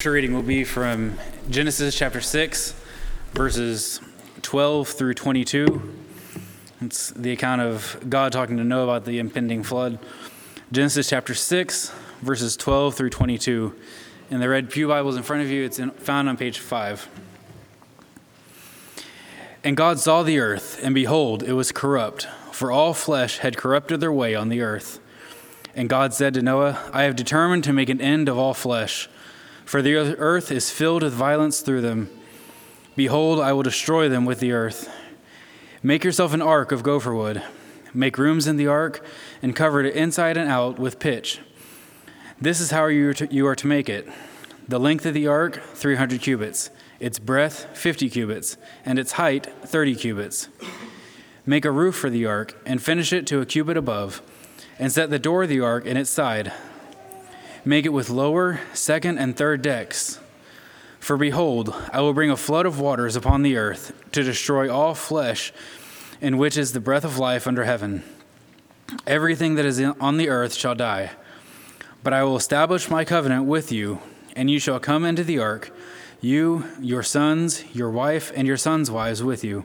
Scripture reading will be from Genesis chapter 6, verses 12 through 22. It's the account of God talking to Noah about the impending flood. Genesis chapter 6, verses 12 through 22. In the red Pew Bibles in front of you, it's in, found on page 5. And God saw the earth, and behold, it was corrupt, for all flesh had corrupted their way on the earth. And God said to Noah, I have determined to make an end of all flesh for the earth is filled with violence through them. Behold, I will destroy them with the earth. Make yourself an ark of gopher wood. Make rooms in the ark, and cover it inside and out with pitch. This is how you are to, you are to make it. The length of the ark, 300 cubits, its breadth, 50 cubits, and its height, 30 cubits. Make a roof for the ark, and finish it to a cubit above, and set the door of the ark in its side Make it with lower, second, and third decks. For behold, I will bring a flood of waters upon the earth to destroy all flesh, in which is the breath of life under heaven. Everything that is on the earth shall die. But I will establish my covenant with you, and you shall come into the ark, you, your sons, your wife, and your sons' wives with you.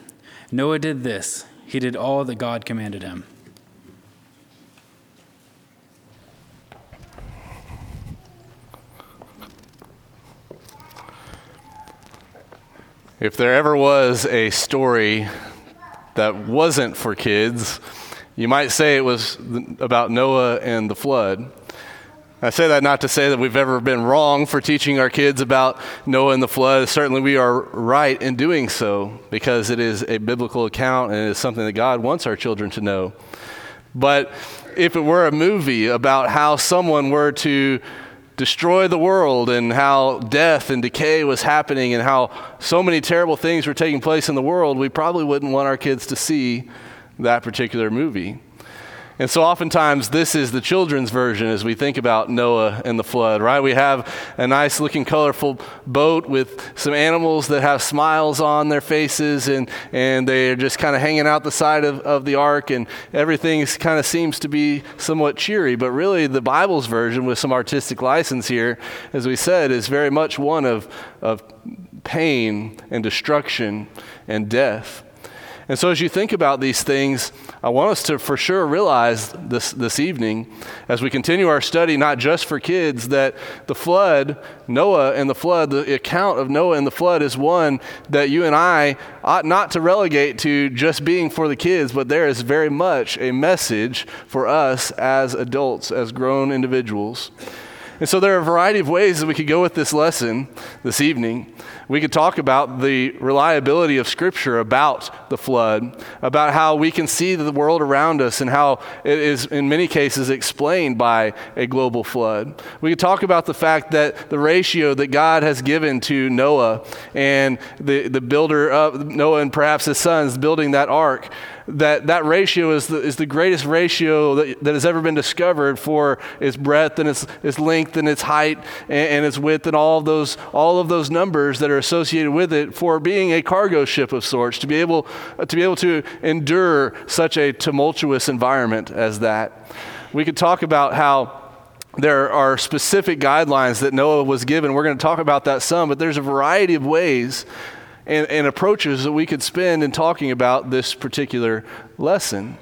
Noah did this, he did all that God commanded him. If there ever was a story that wasn't for kids, you might say it was about Noah and the flood. I say that not to say that we've ever been wrong for teaching our kids about Noah and the flood. Certainly, we are right in doing so because it is a biblical account and it is something that God wants our children to know. But if it were a movie about how someone were to destroy the world and how death and decay was happening and how so many terrible things were taking place in the world, we probably wouldn't want our kids to see that particular movie. And so, oftentimes, this is the children's version as we think about Noah and the flood, right? We have a nice looking, colorful boat with some animals that have smiles on their faces, and, and they're just kind of hanging out the side of, of the ark, and everything kind of seems to be somewhat cheery. But really, the Bible's version, with some artistic license here, as we said, is very much one of, of pain and destruction and death. And so, as you think about these things, I want us to for sure realize this, this evening, as we continue our study, not just for kids, that the flood, Noah and the flood, the account of Noah and the flood is one that you and I ought not to relegate to just being for the kids, but there is very much a message for us as adults, as grown individuals. And so there are a variety of ways that we could go with this lesson this evening. We could talk about the reliability of Scripture about the flood, about how we can see the world around us and how it is, in many cases, explained by a global flood. We could talk about the fact that the ratio that God has given to Noah and the, the builder of Noah and perhaps his sons building that ark that that ratio is the, is the greatest ratio that, that has ever been discovered for its breadth and its, its length and its height and, and its width and all of those all of those numbers that are associated with it for being a cargo ship of sorts to be able uh, to be able to endure such a tumultuous environment as that. We could talk about how there are specific guidelines that Noah was given. We're going to talk about that some, but there's a variety of ways and, and approaches that we could spend in talking about this particular lesson.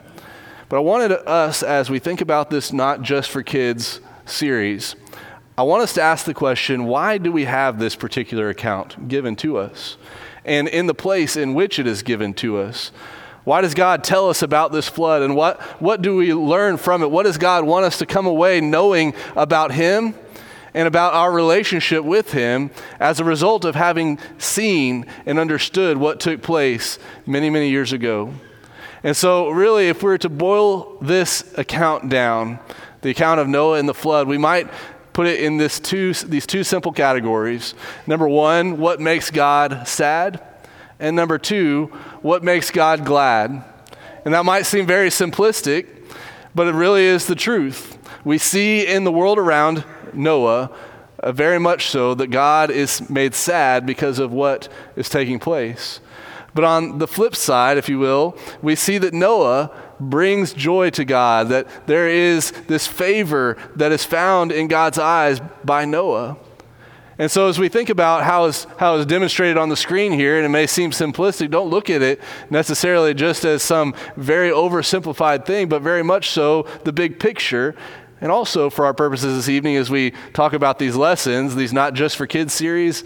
But I wanted us, as we think about this not just for kids series, I want us to ask the question why do we have this particular account given to us? And in the place in which it is given to us. Why does God tell us about this flood? And what, what do we learn from it? What does God want us to come away knowing about Him and about our relationship with Him as a result of having seen and understood what took place many, many years ago. And so, really, if we were to boil this account down, the account of Noah and the flood, we might put it in this two, these two simple categories. Number one, what makes God sad? And number two, what makes God glad? And that might seem very simplistic, but it really is the truth. We see in the world around Noah, uh, very much so, that God is made sad because of what is taking place. But on the flip side, if you will, we see that Noah brings joy to God, that there is this favor that is found in God's eyes by Noah. And so, as we think about how is how is demonstrated on the screen here, and it may seem simplistic, don't look at it necessarily just as some very oversimplified thing, but very much so the big picture. And also, for our purposes this evening, as we talk about these lessons, these not just for kids series,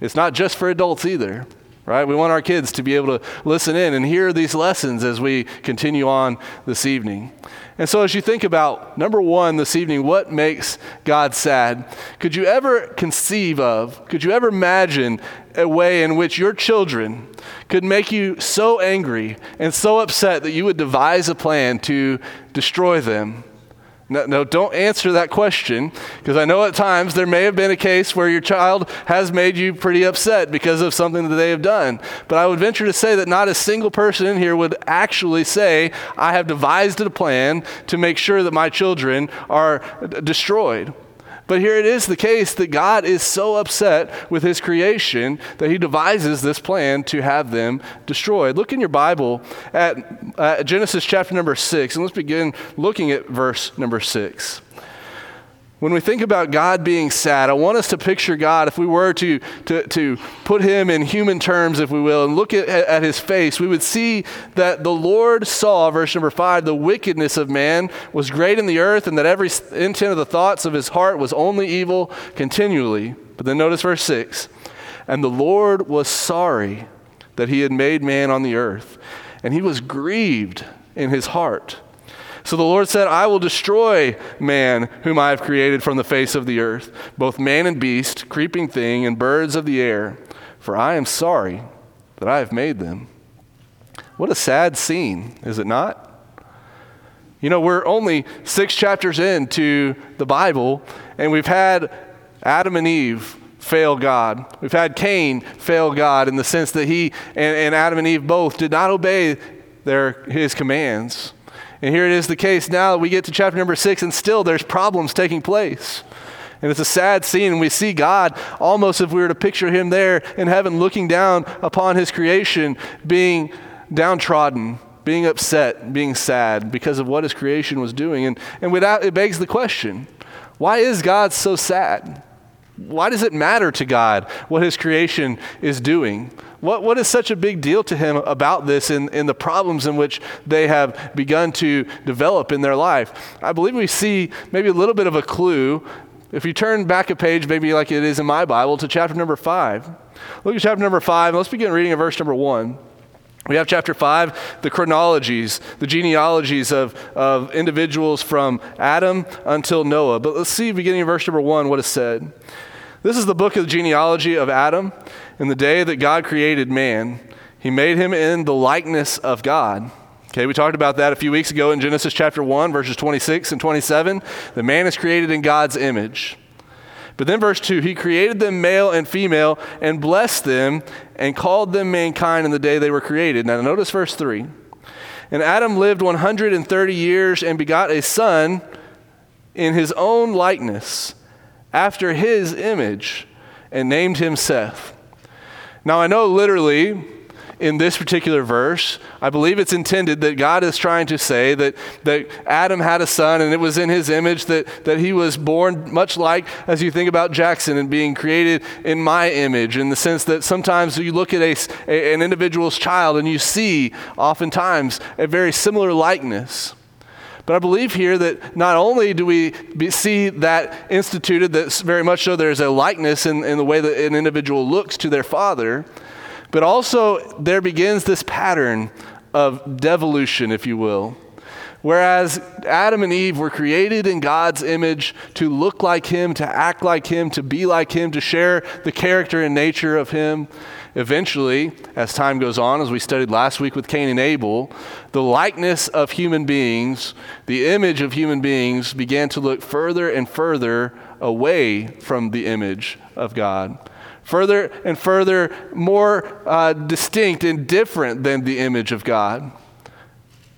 it's not just for adults either right? We want our kids to be able to listen in and hear these lessons as we continue on this evening. And so, as you think about number one this evening, what makes God sad? Could you ever conceive of, could you ever imagine a way in which your children could make you so angry and so upset that you would devise a plan to destroy them? No, no, don't answer that question because I know at times there may have been a case where your child has made you pretty upset because of something that they have done. But I would venture to say that not a single person in here would actually say, I have devised a plan to make sure that my children are destroyed. But here it is the case that God is so upset with his creation that he devises this plan to have them destroyed. Look in your Bible at, at Genesis chapter number 6, and let's begin looking at verse number 6 when we think about God being sad, I want us to picture God, if we were to, to, to put him in human terms, if we will, and look at, at his face, we would see that the Lord saw, verse number five, the wickedness of man was great in the earth, and that every intent of the thoughts of his heart was only evil continually. But then notice verse six. And the Lord was sorry that he had made man on the earth, and he was grieved in his heart. So the Lord said, I will destroy man whom I have created from the face of the earth, both man and beast, creeping thing, and birds of the air, for I am sorry that I have made them. What a sad scene, is it not? You know, we're only six chapters into the Bible, and we've had Adam and Eve fail God. We've had Cain fail God in the sense that he and, and Adam and Eve both did not obey their, his commands. And here it is the case now we get to chapter number six, and still there's problems taking place. And it's a sad scene, we see God almost if we were to picture him there in heaven looking down upon his creation, being downtrodden, being upset, being sad because of what his creation was doing. And, and without, it begs the question why is God so sad? Why does it matter to God what his creation is doing? What, what is such a big deal to him about this and, and the problems in which they have begun to develop in their life? I believe we see maybe a little bit of a clue. If you turn back a page, maybe like it is in my Bible, to chapter number five. Look at chapter number five. Let's begin reading at verse number one. We have chapter 5, the chronologies, the genealogies of, of individuals from Adam until Noah. But let's see, beginning in verse number 1, what is said. This is the book of the genealogy of Adam. In the day that God created man, he made him in the likeness of God. Okay, we talked about that a few weeks ago in Genesis chapter 1, verses 26 and 27. The man is created in God's image. But then, verse 2 He created them male and female and blessed them and called them mankind in the day they were created. Now, notice verse 3. And Adam lived 130 years and begot a son in his own likeness, after his image, and named him Seth. Now, I know literally in this particular verse, I believe it's intended that God is trying to say that, that Adam had a son and it was in his image that, that he was born, much like as you think about Jackson and being created in my image, in the sense that sometimes you look at a, a an individual's child and you see oftentimes a very similar likeness. But I believe here that not only do we be, see that instituted, that very much so there's a likeness in, in the way that an individual looks to their father, but also there begins this pattern of devolution, if you will. Whereas Adam and Eve were created in God's image to look like Him, to act like Him, to be like Him, to share the character and nature of Him. Eventually, as time goes on, as we studied last week with Cain and Abel, the likeness of human beings, the image of human beings began to look further and further away from the image of God. Further and further, more uh, distinct and different than the image of God.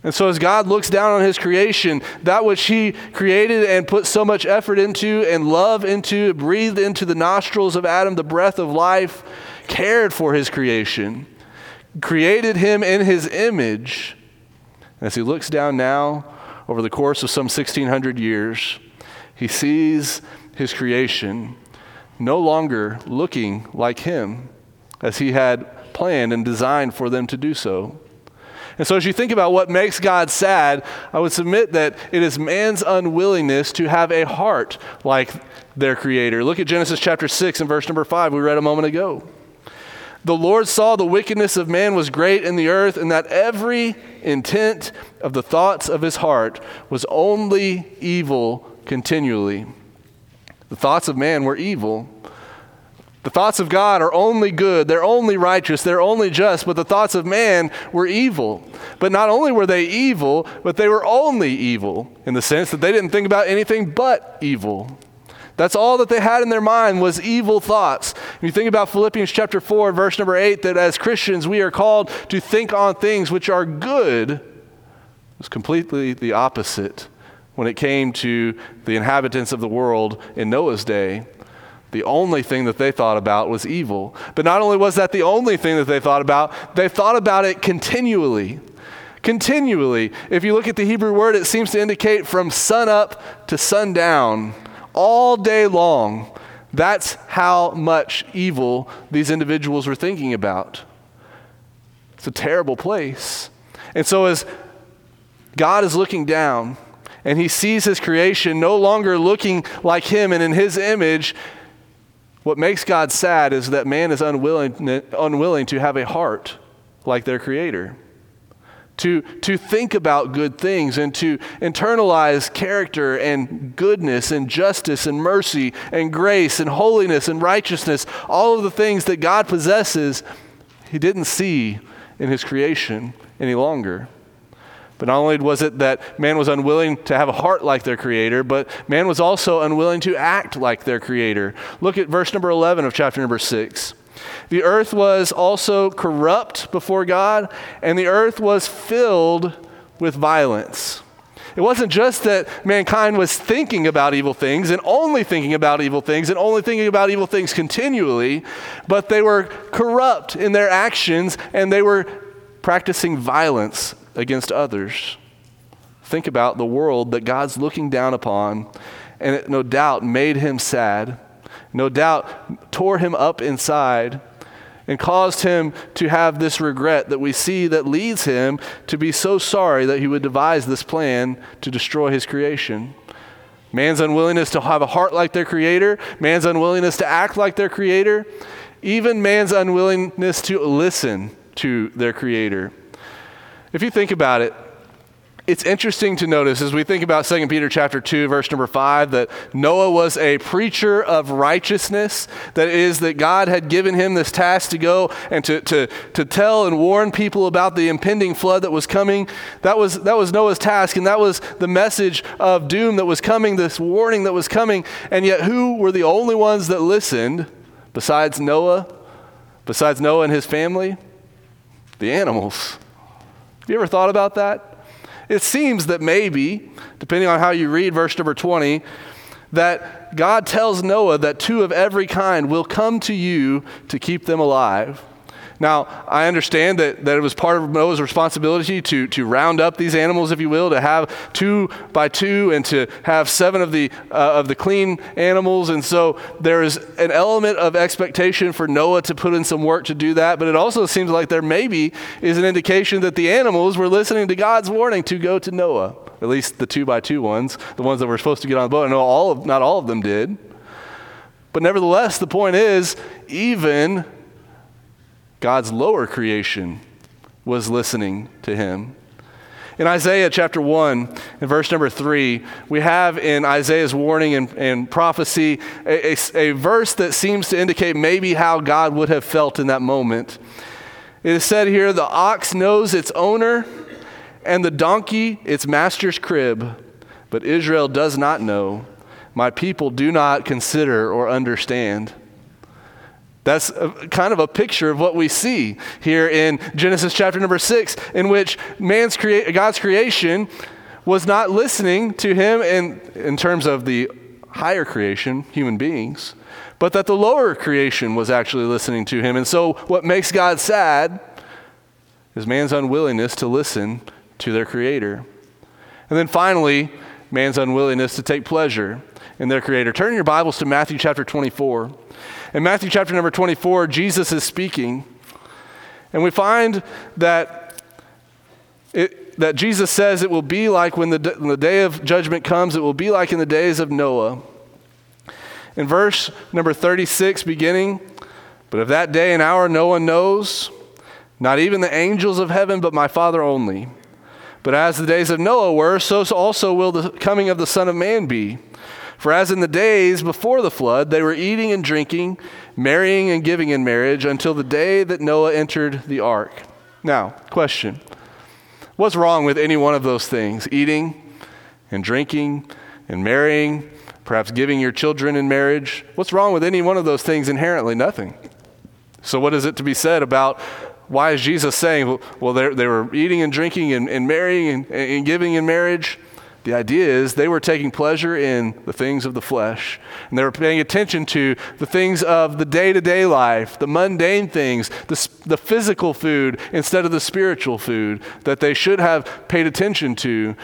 And so, as God looks down on his creation, that which he created and put so much effort into and love into, breathed into the nostrils of Adam the breath of life, cared for his creation, created him in his image. As he looks down now over the course of some 1600 years, he sees his creation no longer looking like him as he had planned and designed for them to do so. And so, as you think about what makes God sad, I would submit that it is man's unwillingness to have a heart like their Creator. Look at Genesis chapter 6 and verse number 5, we read a moment ago. The Lord saw the wickedness of man was great in the earth, and that every intent of the thoughts of his heart was only evil continually. The thoughts of man were evil. The thoughts of God are only good, they're only righteous, they're only just, but the thoughts of man were evil. But not only were they evil, but they were only evil in the sense that they didn't think about anything but evil. That's all that they had in their mind was evil thoughts. you think about Philippians chapter 4, verse number 8, that as Christians we are called to think on things which are good, it was completely the opposite when it came to the inhabitants of the world in Noah's day the only thing that they thought about was evil. But not only was that the only thing that they thought about, they thought about it continually. Continually. If you look at the Hebrew word, it seems to indicate from sun up to sundown, all day long. That's how much evil these individuals were thinking about. It's a terrible place. And so, as God is looking down and he sees his creation no longer looking like him and in his image, what makes God sad is that man is unwilling, unwilling to have a heart like their Creator, to, to think about good things and to internalize character and goodness and justice and mercy and grace and holiness and righteousness, all of the things that God possesses, He didn't see in His creation any longer. But not only was it that man was unwilling to have a heart like their creator, but man was also unwilling to act like their creator. Look at verse number 11 of chapter number 6. The earth was also corrupt before God, and the earth was filled with violence. It wasn't just that mankind was thinking about evil things and only thinking about evil things and only thinking about evil things continually, but they were corrupt in their actions and they were practicing violence against others. Think about the world that God's looking down upon, and it no doubt made him sad, no doubt tore him up inside, and caused him to have this regret that we see that leads him to be so sorry that he would devise this plan to destroy his creation. Man's unwillingness to have a heart like their creator, man's unwillingness to act like their creator, even man's unwillingness to listen to their creator. If you think about it, it's interesting to notice as we think about 2 Peter chapter 2 verse number 5 that Noah was a preacher of righteousness. That is that God had given him this task to go and to, to, to tell and warn people about the impending flood that was coming. That was that was Noah's task and that was the message of doom that was coming this warning that was coming. And yet who were the only ones that listened besides Noah besides Noah and his family? The animals. Have you ever thought about that? It seems that maybe, depending on how you read verse number 20, that God tells Noah that two of every kind will come to you to keep them alive. Now, I understand that, that it was part of Noah's responsibility to, to round up these animals, if you will, to have two by two and to have seven of the, uh, of the clean animals. And so there is an element of expectation for Noah to put in some work to do that. But it also seems like there maybe is an indication that the animals were listening to God's warning to go to Noah, at least the two by two ones, the ones that were supposed to get on the boat. I know all of, not all of them did. But nevertheless, the point is, even God's lower creation was listening to him. In Isaiah chapter 1, in verse number 3, we have in Isaiah's warning and, and prophecy a, a, a verse that seems to indicate maybe how God would have felt in that moment. It is said here the ox knows its owner, and the donkey its master's crib, but Israel does not know. my people do not consider or understand. That's a, kind of a picture of what we see here in Genesis chapter number six, in which man's crea- God's creation was not listening to him in, in terms of the higher creation, human beings, but that the lower creation was actually listening to him. And so, what makes God sad is man's unwillingness to listen to their Creator. And then finally, man's unwillingness to take pleasure in their Creator. Turn your Bibles to Matthew chapter 24. In Matthew chapter number 24, Jesus is speaking, and we find that, it, that Jesus says it will be like when the, when the day of judgment comes, it will be like in the days of Noah. In verse number 36, beginning, but of that day and hour no one knows, not even the angels of heaven, but my Father only. But as the days of Noah were, so also will the coming of the Son of Man be. For as in the days before the flood, they were eating and drinking, marrying and giving in marriage, until the day that Noah entered the ark. Now, question What's wrong with any one of those things? Eating and drinking and marrying, perhaps giving your children in marriage. What's wrong with any one of those things inherently? Nothing. So, what is it to be said about why is Jesus saying, well, they were eating and drinking and, and marrying and, and giving in marriage? The idea is they were taking pleasure in the things of the flesh, and they were paying attention to the things of the day to day life, the mundane things, the, the physical food instead of the spiritual food that they should have paid attention to.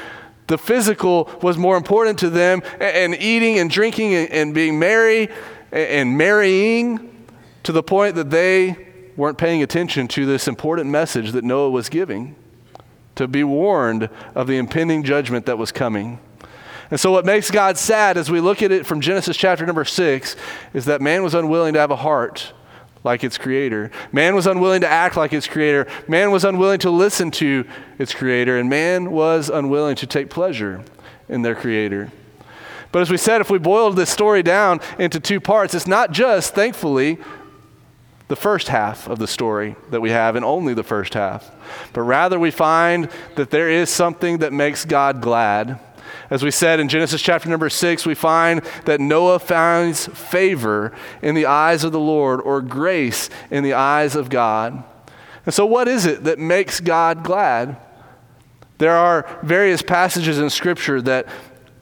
The physical was more important to them, and, and eating and drinking and, and being merry and, and marrying to the point that they weren't paying attention to this important message that Noah was giving to be warned of the impending judgment that was coming. And so, what makes God sad as we look at it from Genesis chapter number six is that man was unwilling to have a heart like its creator. Man was unwilling to act like its creator. Man was unwilling to listen to its creator. And man was unwilling to take pleasure in their creator. But as we said, if we boiled this story down into two parts, it's not just, thankfully, the first half of the story that we have, and only the first half. But rather, we find that there is something that makes God glad. As we said in Genesis chapter number six, we find that Noah finds favor in the eyes of the Lord or grace in the eyes of God. And so, what is it that makes God glad? There are various passages in Scripture that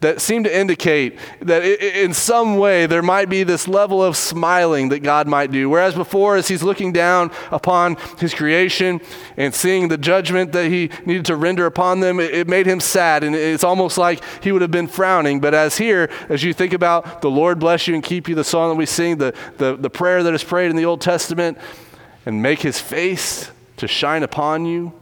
that seem to indicate that in some way there might be this level of smiling that God might do. Whereas before, as he's looking down upon his creation and seeing the judgment that he needed to render upon them, it made him sad. And it's almost like he would have been frowning. But as here, as you think about the Lord bless you and keep you, the song that we sing, the, the, the prayer that is prayed in the Old Testament, and make his face to shine upon you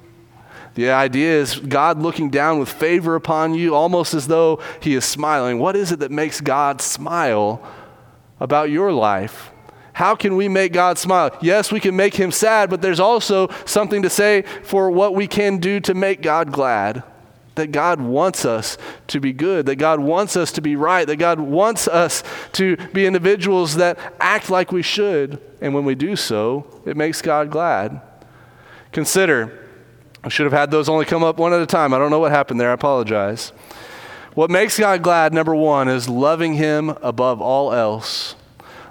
the idea is God looking down with favor upon you, almost as though He is smiling. What is it that makes God smile about your life? How can we make God smile? Yes, we can make Him sad, but there's also something to say for what we can do to make God glad. That God wants us to be good, that God wants us to be right, that God wants us to be individuals that act like we should. And when we do so, it makes God glad. Consider I should have had those only come up one at a time. I don't know what happened there. I apologize. What makes God glad, number one, is loving Him above all else.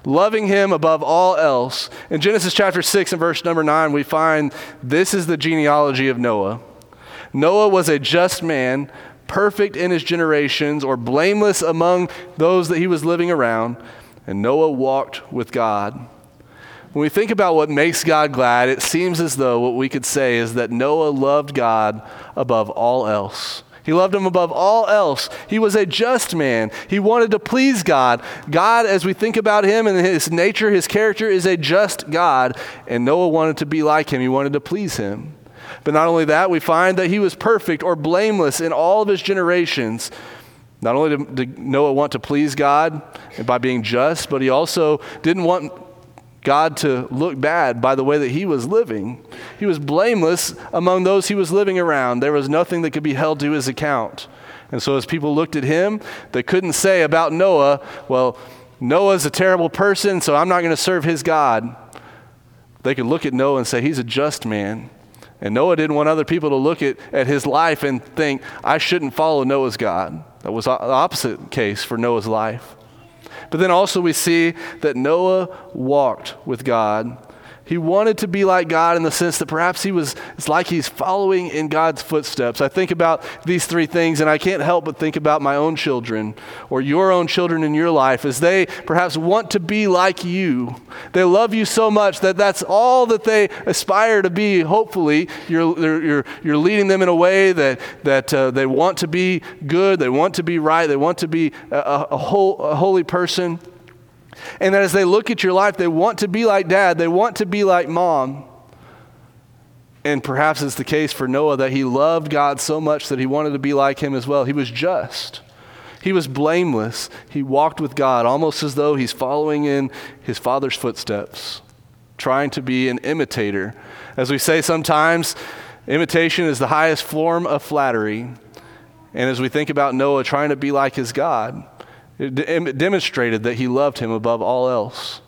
Loving Him above all else. In Genesis chapter 6 and verse number 9, we find this is the genealogy of Noah. Noah was a just man, perfect in his generations, or blameless among those that he was living around, and Noah walked with God. When we think about what makes God glad, it seems as though what we could say is that Noah loved God above all else. He loved him above all else. He was a just man. He wanted to please God. God, as we think about him and his nature, his character, is a just God. And Noah wanted to be like him. He wanted to please him. But not only that, we find that he was perfect or blameless in all of his generations. Not only did Noah want to please God by being just, but he also didn't want God to look bad by the way that he was living. He was blameless among those he was living around. There was nothing that could be held to his account. And so, as people looked at him, they couldn't say about Noah, well, Noah's a terrible person, so I'm not going to serve his God. They could look at Noah and say, he's a just man. And Noah didn't want other people to look at, at his life and think, I shouldn't follow Noah's God. That was the opposite case for Noah's life. But then also we see that Noah walked with God he wanted to be like God in the sense that perhaps he was, it's like he's following in God's footsteps. I think about these three things, and I can't help but think about my own children or your own children in your life as they perhaps want to be like you. They love you so much that that's all that they aspire to be. Hopefully, you're, you're, you're leading them in a way that, that uh, they want to be good, they want to be right, they want to be a, a, whole, a holy person. And that as they look at your life, they want to be like dad, they want to be like mom. And perhaps it's the case for Noah that he loved God so much that he wanted to be like him as well. He was just. He was blameless. He walked with God almost as though he's following in his father's footsteps, trying to be an imitator. As we say sometimes, imitation is the highest form of flattery. And as we think about Noah trying to be like his God, it demonstrated that he loved him above all else.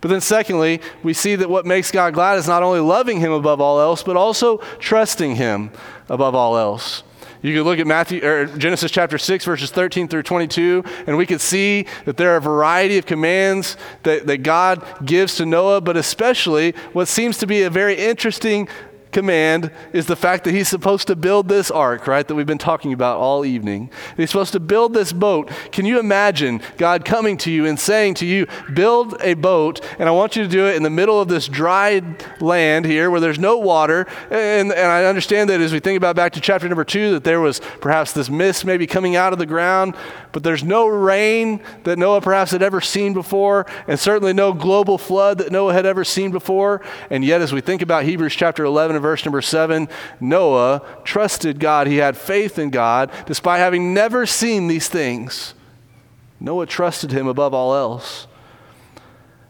But then, secondly, we see that what makes God glad is not only loving him above all else, but also trusting him above all else. You could look at Matthew or Genesis chapter 6, verses 13 through 22, and we could see that there are a variety of commands that, that God gives to Noah, but especially what seems to be a very interesting command is the fact that he's supposed to build this ark, right, that we've been talking about all evening. He's supposed to build this boat. Can you imagine God coming to you and saying to you, Build a boat, and I want you to do it in the middle of this dry land here where there's no water? And, and I understand that as we think about back to chapter number two, that there was perhaps this mist maybe coming out of the ground, but there's no rain that Noah perhaps had ever seen before, and certainly no global flood that Noah had ever seen before. And yet, as we think about Hebrews chapter 11 and verse number 7, Noah trusted God. He had faith in God despite having never seen these things. Noah trusted him above all else.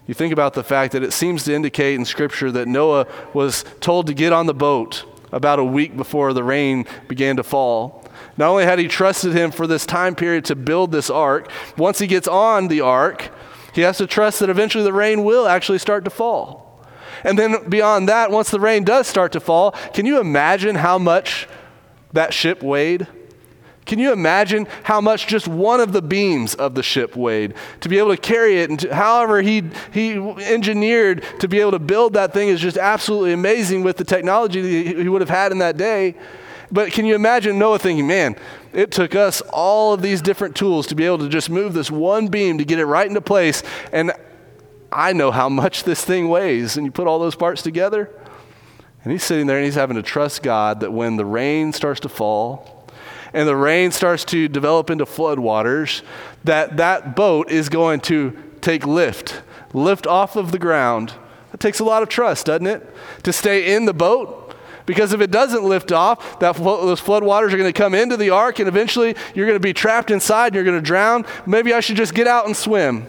You think about the fact that it seems to indicate in Scripture that Noah was told to get on the boat about a week before the rain began to fall. Not only had he trusted him for this time period to build this ark, once he gets on the ark, he has to trust that eventually the rain will actually start to fall. And then beyond that, once the rain does start to fall, can you imagine how much that ship weighed? Can you imagine how much just one of the beams of the ship weighed? To be able to carry it, and to, however he, he engineered to be able to build that thing is just absolutely amazing with the technology that he would have had in that day. But can you imagine Noah thinking, man, it took us all of these different tools to be able to just move this one beam to get it right into place. And I know how much this thing weighs. And you put all those parts together. And he's sitting there and he's having to trust God that when the rain starts to fall and the rain starts to develop into floodwaters, that that boat is going to take lift, lift off of the ground. It takes a lot of trust, doesn't it? To stay in the boat because if it doesn't lift off, that those floodwaters are going to come into the ark, and eventually you're going to be trapped inside and you're going to drown. Maybe I should just get out and swim.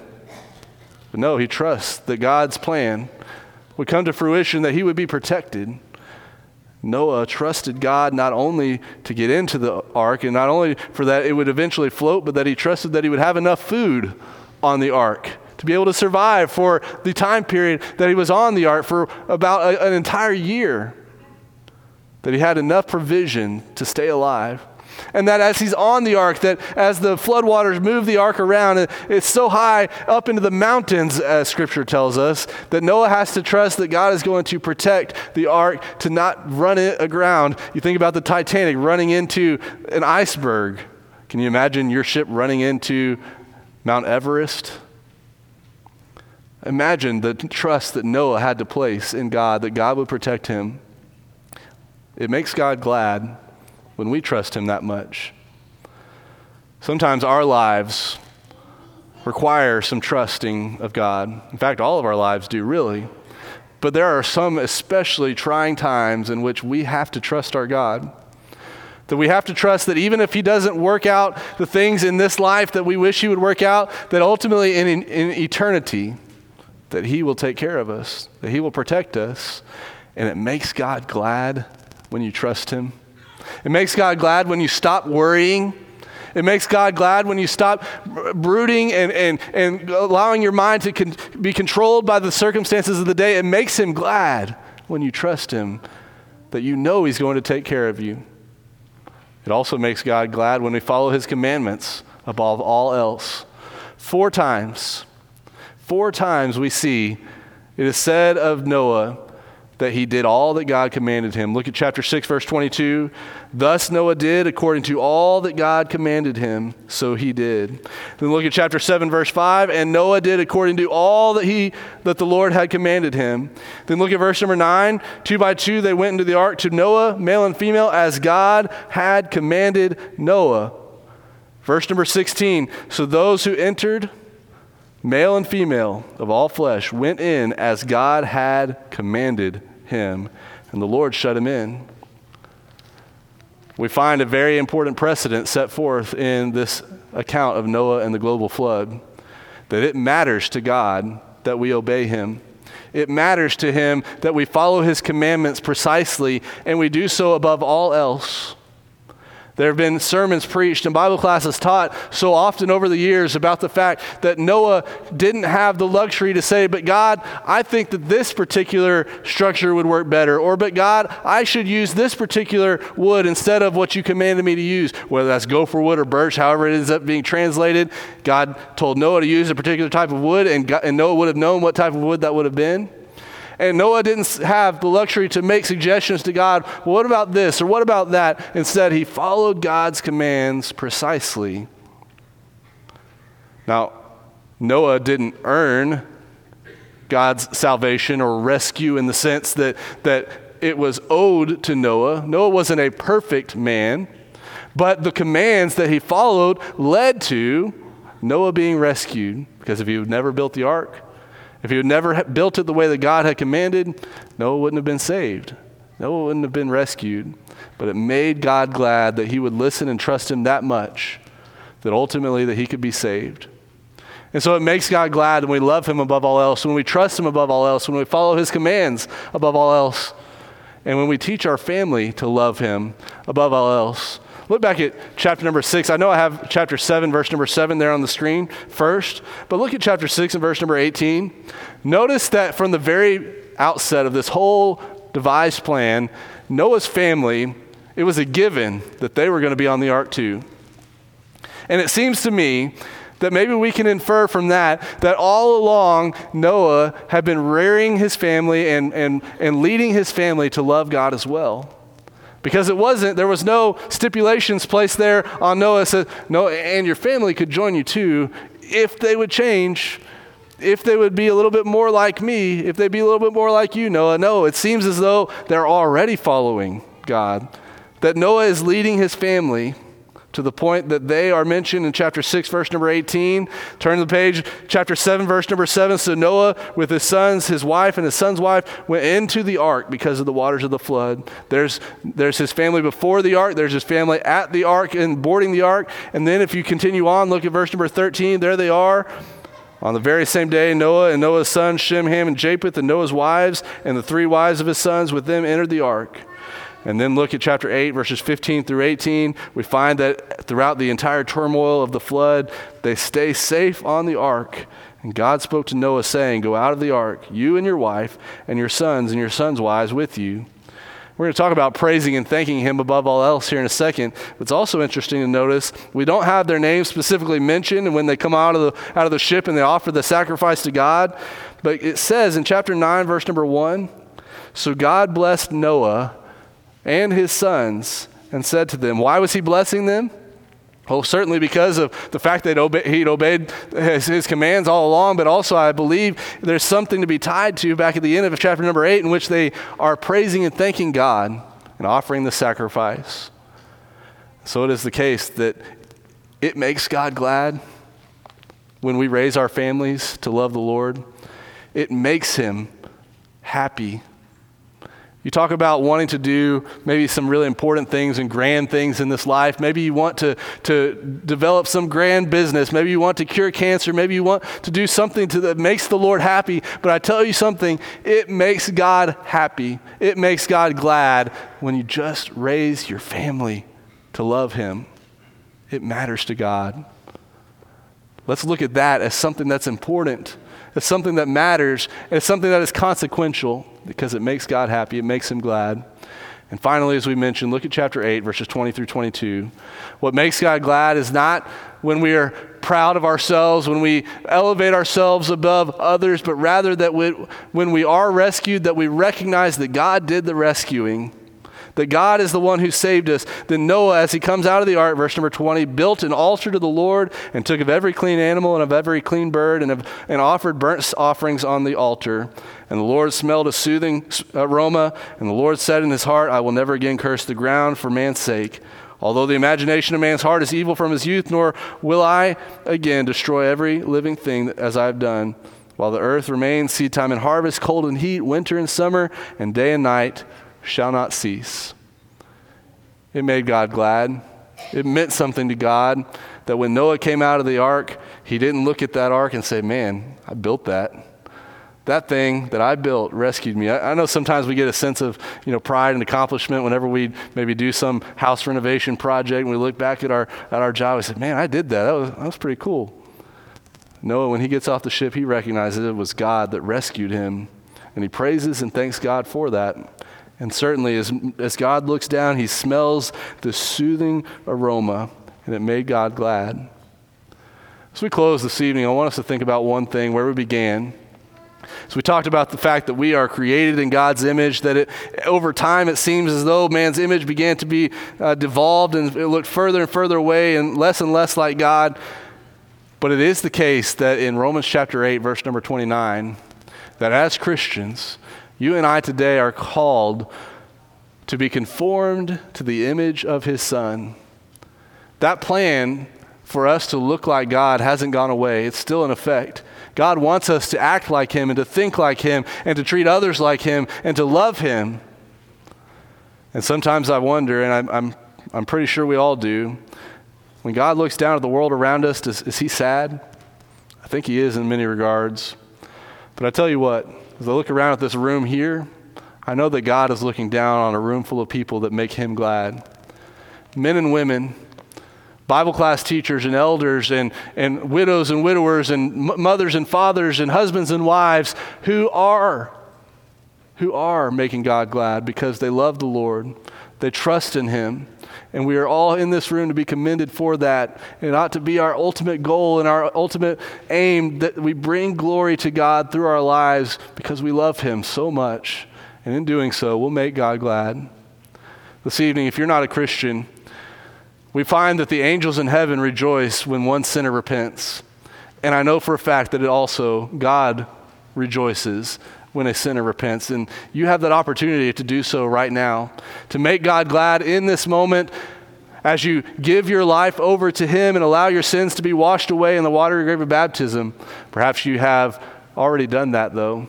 But no, he trusts that God's plan would come to fruition, that he would be protected. Noah trusted God not only to get into the ark and not only for that it would eventually float, but that he trusted that he would have enough food on the ark to be able to survive for the time period that he was on the ark for about a, an entire year that he had enough provision to stay alive. And that as he's on the ark, that as the floodwaters move the ark around, it's so high up into the mountains, as scripture tells us, that Noah has to trust that God is going to protect the ark to not run it aground. You think about the Titanic running into an iceberg. Can you imagine your ship running into Mount Everest? Imagine the trust that Noah had to place in God, that God would protect him. It makes God glad when we trust Him that much. Sometimes our lives require some trusting of God. In fact, all of our lives do, really. But there are some especially trying times in which we have to trust our God. That we have to trust that even if He doesn't work out the things in this life that we wish He would work out, that ultimately in, in eternity, that He will take care of us, that He will protect us. And it makes God glad when you trust Him. It makes God glad when you stop worrying. It makes God glad when you stop brooding and, and, and allowing your mind to con- be controlled by the circumstances of the day. It makes Him glad when you trust Him that you know He's going to take care of you. It also makes God glad when we follow His commandments above all else. Four times, four times we see it is said of Noah that he did all that God commanded him. Look at chapter 6, verse 22. Thus Noah did according to all that God commanded him, so he did. Then look at chapter 7, verse 5. And Noah did according to all that he that the Lord had commanded him. Then look at verse number 9. Two by two they went into the ark to Noah, male and female, as God had commanded Noah. Verse number 16. So those who entered male and female of all flesh, went in as God had commanded him, and the Lord shut him in. We find a very important precedent set forth in this account of Noah and the global flood that it matters to God that we obey him. It matters to him that we follow his commandments precisely and we do so above all else. There have been sermons preached and Bible classes taught so often over the years about the fact that Noah didn't have the luxury to say, But God, I think that this particular structure would work better. Or, But God, I should use this particular wood instead of what you commanded me to use. Whether that's gopher wood or birch, however it ends up being translated, God told Noah to use a particular type of wood, and, God, and Noah would have known what type of wood that would have been. And Noah didn't have the luxury to make suggestions to God, well, what about this or what about that? Instead, he followed God's commands precisely. Now, Noah didn't earn God's salvation or rescue in the sense that, that it was owed to Noah. Noah wasn't a perfect man, but the commands that he followed led to Noah being rescued. Because if he had never built the ark, if he had never built it the way that God had commanded, Noah wouldn't have been saved. Noah wouldn't have been rescued. But it made God glad that he would listen and trust him that much that ultimately that he could be saved. And so it makes God glad when we love him above all else, when we trust him above all else, when we follow his commands above all else, and when we teach our family to love him above all else. Look back at chapter number six. I know I have chapter seven, verse number seven there on the screen first, but look at chapter six and verse number 18. Notice that from the very outset of this whole devised plan, Noah's family, it was a given that they were going to be on the ark too. And it seems to me that maybe we can infer from that that all along Noah had been rearing his family and, and, and leading his family to love God as well because it wasn't there was no stipulations placed there on noah. Said no and your family could join you too if they would change if they would be a little bit more like me if they'd be a little bit more like you noah. No it seems as though they're already following god that noah is leading his family to the point that they are mentioned in chapter 6, verse number 18. Turn the page, chapter 7, verse number 7. So Noah, with his sons, his wife, and his son's wife, went into the ark because of the waters of the flood. There's, there's his family before the ark, there's his family at the ark and boarding the ark. And then if you continue on, look at verse number 13. There they are. On the very same day, Noah and Noah's sons, Shem, Ham, and Japheth, and Noah's wives, and the three wives of his sons with them entered the ark. And then look at chapter 8, verses 15 through 18. We find that throughout the entire turmoil of the flood, they stay safe on the ark. And God spoke to Noah, saying, Go out of the ark, you and your wife, and your sons and your sons' wives with you. We're going to talk about praising and thanking Him above all else here in a second. It's also interesting to notice we don't have their names specifically mentioned when they come out of the, out of the ship and they offer the sacrifice to God. But it says in chapter 9, verse number 1 So God blessed Noah and his sons and said to them, Why was he blessing them? Well, certainly because of the fact that he'd obeyed his, commands all along, but also I believe there's something to be tied to back at the end of chapter number eight in which they are praising and thanking God and offering the sacrifice. So it is the case that it makes God glad when we raise our families to love the Lord. It makes him happy you talk about wanting to do maybe some really important things and grand things in this life. Maybe you want to, to develop some grand business. Maybe you want to cure cancer. Maybe you want to do something to, that makes the Lord happy. But I tell you something, it makes God happy. It makes God glad when you just raise your family to love Him. It matters to God. Let's look at that as something that's important, as something that matters, It's something that is consequential because it makes God happy, it makes Him glad. And finally, as we mentioned, look at chapter 8, verses 20 through 22. What makes God glad is not when we are proud of ourselves, when we elevate ourselves above others, but rather that when we are rescued, that we recognize that God did the rescuing that God is the one who saved us. Then Noah, as he comes out of the ark, verse number 20, built an altar to the Lord and took of every clean animal and of every clean bird and, of, and offered burnt offerings on the altar. And the Lord smelled a soothing aroma, and the Lord said in his heart, I will never again curse the ground for man's sake. Although the imagination of man's heart is evil from his youth, nor will I again destroy every living thing as I have done. While the earth remains, seed time and harvest, cold and heat, winter and summer, and day and night, shall not cease. It made God glad. It meant something to God that when Noah came out of the ark, he didn't look at that ark and say, Man, I built that. That thing that I built rescued me. I, I know sometimes we get a sense of you know, pride and accomplishment whenever we maybe do some house renovation project and we look back at our, at our job. We say, Man, I did that. That was, that was pretty cool. Noah, when he gets off the ship, he recognizes it was God that rescued him. And he praises and thanks God for that. And certainly, as, as God looks down, he smells the soothing aroma, and it made God glad. As we close this evening, I want us to think about one thing where we began. So we talked about the fact that we are created in God's image, that it, over time it seems as though man's image began to be uh, devolved and it looked further and further away and less and less like God. But it is the case that in Romans chapter 8, verse number 29, that as Christians, you and I today are called to be conformed to the image of his son. That plan for us to look like God hasn't gone away, it's still in effect. God wants us to act like him and to think like him and to treat others like him and to love him. And sometimes I wonder, and I'm, I'm, I'm pretty sure we all do, when God looks down at the world around us, does, is he sad? I think he is in many regards. But I tell you what, as I look around at this room here, I know that God is looking down on a room full of people that make Him glad. Men and women, Bible class teachers and elders, and, and widows and widowers, and m- mothers and fathers, and husbands and wives who are, who are making God glad because they love the Lord, they trust in Him, and we are all in this room to be commended for that. It ought to be our ultimate goal and our ultimate aim that we bring glory to God through our lives because we love Him so much. And in doing so, we'll make God glad. This evening, if you're not a Christian, we find that the angels in heaven rejoice when one sinner repents. And I know for a fact that it also, God rejoices when a sinner repents. And you have that opportunity to do so right now, to make God glad in this moment as you give your life over to Him and allow your sins to be washed away in the watery grave of baptism. Perhaps you have already done that, though.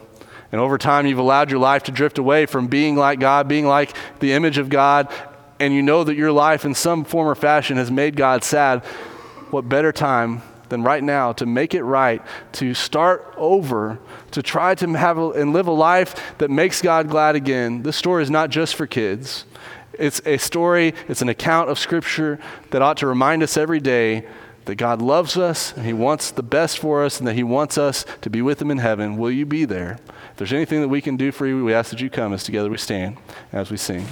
And over time, you've allowed your life to drift away from being like God, being like the image of God, and you know that your life in some form or fashion has made God sad. What better time than right now to make it right, to start over, to try to have a, and live a life that makes God glad again. This story is not just for kids. It's a story, it's an account of Scripture that ought to remind us every day that God loves us and He wants the best for us and that He wants us to be with Him in heaven. Will you be there? If there's anything that we can do for you, we ask that you come as together we stand as we sing.